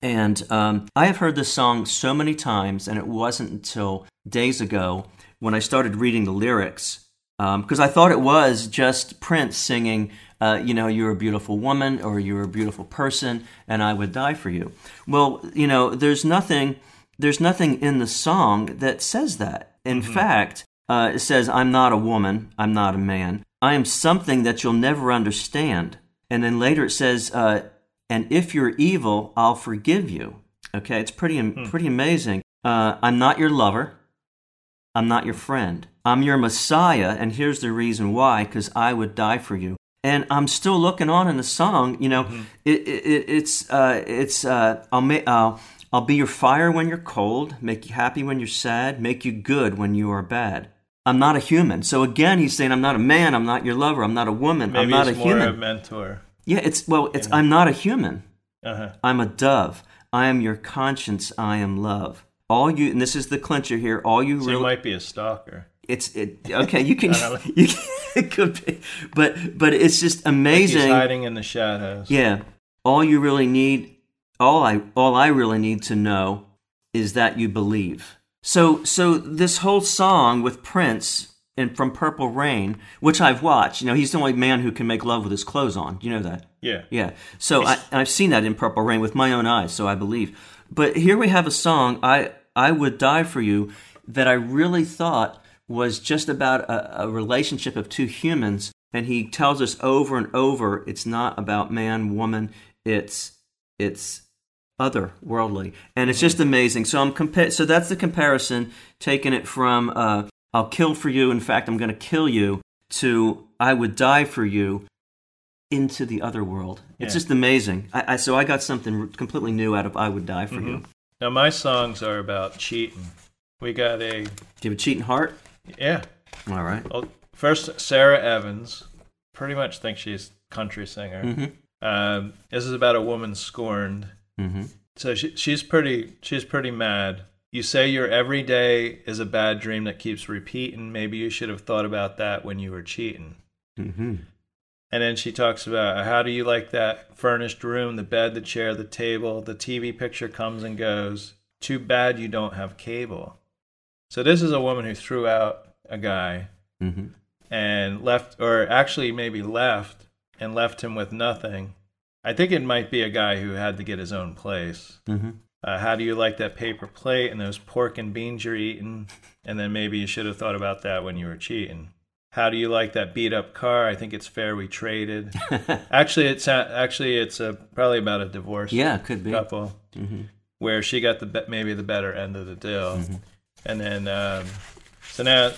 And um, I have heard this song so many times, and it wasn't until days ago when I started reading the lyrics because I thought it was just Prince singing uh, you know, you're a beautiful woman or you're a beautiful person, and I would die for you. Well, you know, there's nothing, there's nothing in the song that says that. In fact, uh, it says, "I'm not a woman. I'm not a man. I am something that you'll never understand." And then later it says, uh, "And if you're evil, I'll forgive you." Okay, it's pretty pretty amazing. Uh, I'm not your lover. I'm not your friend. I'm your Messiah, and here's the reason why: because I would die for you. And I'm still looking on in the song. You know, it, it, it, it's uh, it's uh, I'll make uh, I'll be your fire when you're cold, make you happy when you're sad, make you good when you are bad. I'm not a human. So again, he's saying, I'm not a man. I'm not your lover. I'm not a woman. Maybe I'm not a more human. a mentor. Yeah, it's well, it's I'm not a human. Uh-huh. I'm a dove. I am your conscience. I am love. All you, and this is the clincher here. All you So really, he might be a stalker. it's it. Okay, you can, I don't know. you can, it could be, but but it's just He's amazing. hiding in the shadows. Yeah. All you really need, all I all I really need to know is that you believe. So so this whole song with Prince and from Purple Rain, which I've watched, you know, he's the only man who can make love with his clothes on. You know that? Yeah. Yeah. So I, I've seen that in Purple Rain with my own eyes, so I believe. But here we have a song, I I would die for you, that I really thought was just about a, a relationship of two humans, and he tells us over and over, it's not about man, woman, it's it's otherworldly, and it's just amazing. So I'm compa- So that's the comparison, taking it from uh, "I'll kill for you." In fact, I'm going to kill you to "I would die for you." into the other world. It's just amazing. I, I so I got something completely new out of "I Would Die for You." Now my songs are about cheating. We got a Do you have a cheating heart? yeah. All right. Well, first Sara Evans. Pretty much think she's country singer. Mm-hmm. Um, this is about a woman scorned. Mm-hmm. So she, she's pretty she's pretty mad. You say your every day is a bad dream that keeps repeating. Maybe you should have thought about that when you were cheating. Mm-hmm. And then she talks about how do you like that furnished room, the bed, the chair, the table, the TV picture comes and goes. Too bad you don't have cable. So this is a woman who threw out a guy Mm-hmm. and left, or actually maybe left and left him with nothing. I think it might be a guy who had to get his own place. Mm-hmm. Uh, how do you like that paper plate and those pork and beans you're eating? And then maybe you should have thought about that when you were cheating. How do you like that beat up car? I think it's fair we traded. actually, it's a- actually it's a, probably about a divorce Yeah, could be. couple Mm-hmm. where she got the maybe the better end of the deal, and then um, so now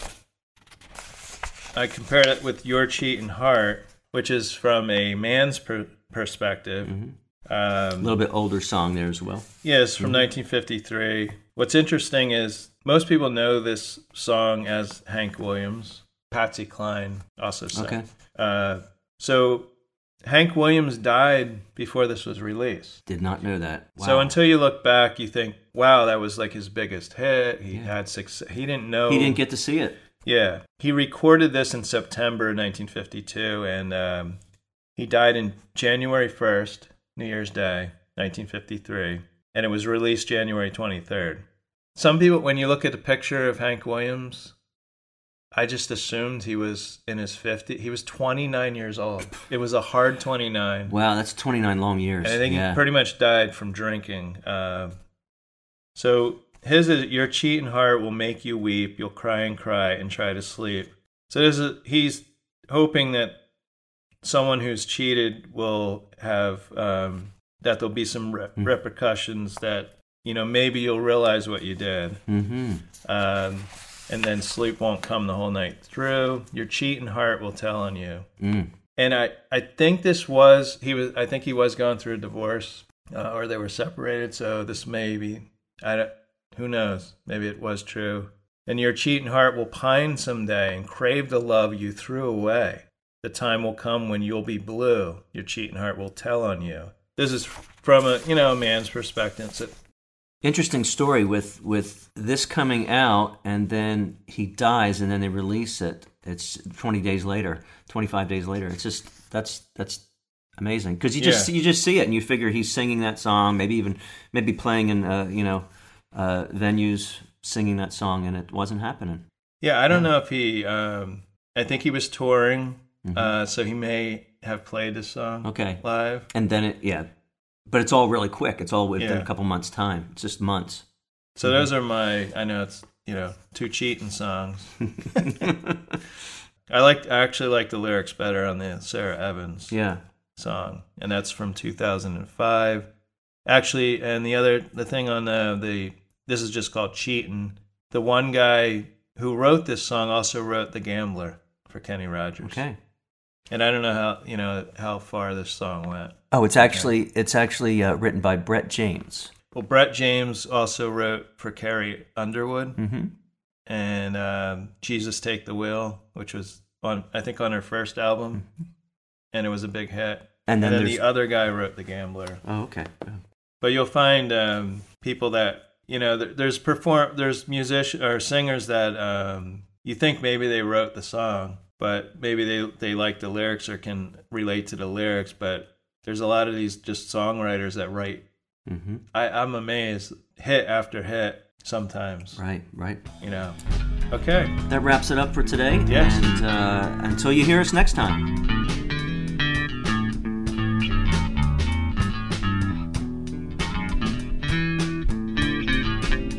I compared it with your cheating heart, which is from a man's per- perspective. A Um, little bit older song there as well. Yes, from 1953. What's interesting is most people know this song as Hank Williams. Patsy Cline also sang. Okay. Uh, so Hank Williams died before this was released. Did not know that. Wow. So until you look back, you think, "Wow, that was like his biggest hit. He Yeah. had success. He didn't know. he didn't get to see it. Yeah, he recorded this in September 1952, and um, he died in January 1st, New Year's Day, 1953, and it was released January 23rd. Some people, when you look at the picture of Hank Williams, I just assumed he was in his 50s. He was 29 years old. It was a hard 29. Wow, that's 29 long years. And I think yeah. he pretty much died from drinking. Uh, so his is your cheating heart will make you weep. You'll cry and cry and try to sleep. So this is he's hoping that someone who's cheated will have um, that there'll be some re- Hmm. repercussions that you know maybe you'll realize what you did. mm-hmm. Um, and then sleep won't come the whole night through. Your cheating heart will tell on you Mm. and I, I think this was he was I think he was going through a divorce uh, or they were separated so this may be I don't, who knows maybe it was true and your cheating heart will pine someday and crave the love you threw away the time will come when you'll be blue your cheating heart will tell on you this is from a you know a man's perspective Interesting story with with this coming out, and then he dies, and then they release it. It's 20 days later, 25 days later. It's just that's that's amazing because you just Yeah. you just see it, and you figure he's singing that song, maybe even maybe playing in uh, you know uh, venues singing that song, and it wasn't happening. yeah I don't know if he um, I think he was touring Mhm. uh, so he may have played this song Okay. live. And then it, yeah. But it's all really quick. It's all within Yeah. a couple months' time. It's just months. So those are my. I know it's you know two cheating songs. I like. I actually like the lyrics better on the Sara Evans Yeah. song, and that's from 2005. Actually, and the other the thing on the the this is just called cheating. The one guy who wrote this song also wrote The Gambler for Kenny Rogers. Okay. And I don't know how you know how far this song went. Oh, it's actually it's actually uh, written by Brett James. Well, Brett James also wrote for Carrie Underwood Mm-hmm. and um, Jesus Take the Wheel, which was on I think on her first album, and it was a big hit. And then then the other guy wrote The Gambler. Oh, okay. But you'll find um, people that you know. there- There's perform. There's musicians or singers that um, you think maybe they wrote the song, but maybe they they like the lyrics or can relate to the lyrics. But there's a lot of these just songwriters that write. Mm-hmm. I, I'm amazed, hit after hit. Sometimes, Right. Right. you know. Okay. That wraps it up for today. Yes. And uh, until you hear us next time.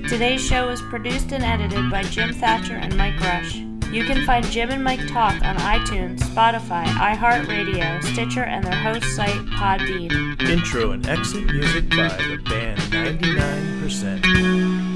Today's show was produced and edited by Jim Thatcher and Mike Rush. You can find Jim and Mike Talk on iTunes, Spotify, iHeartRadio, Stitcher, and their host site, Podbean. Intro and exit music by the band 99%.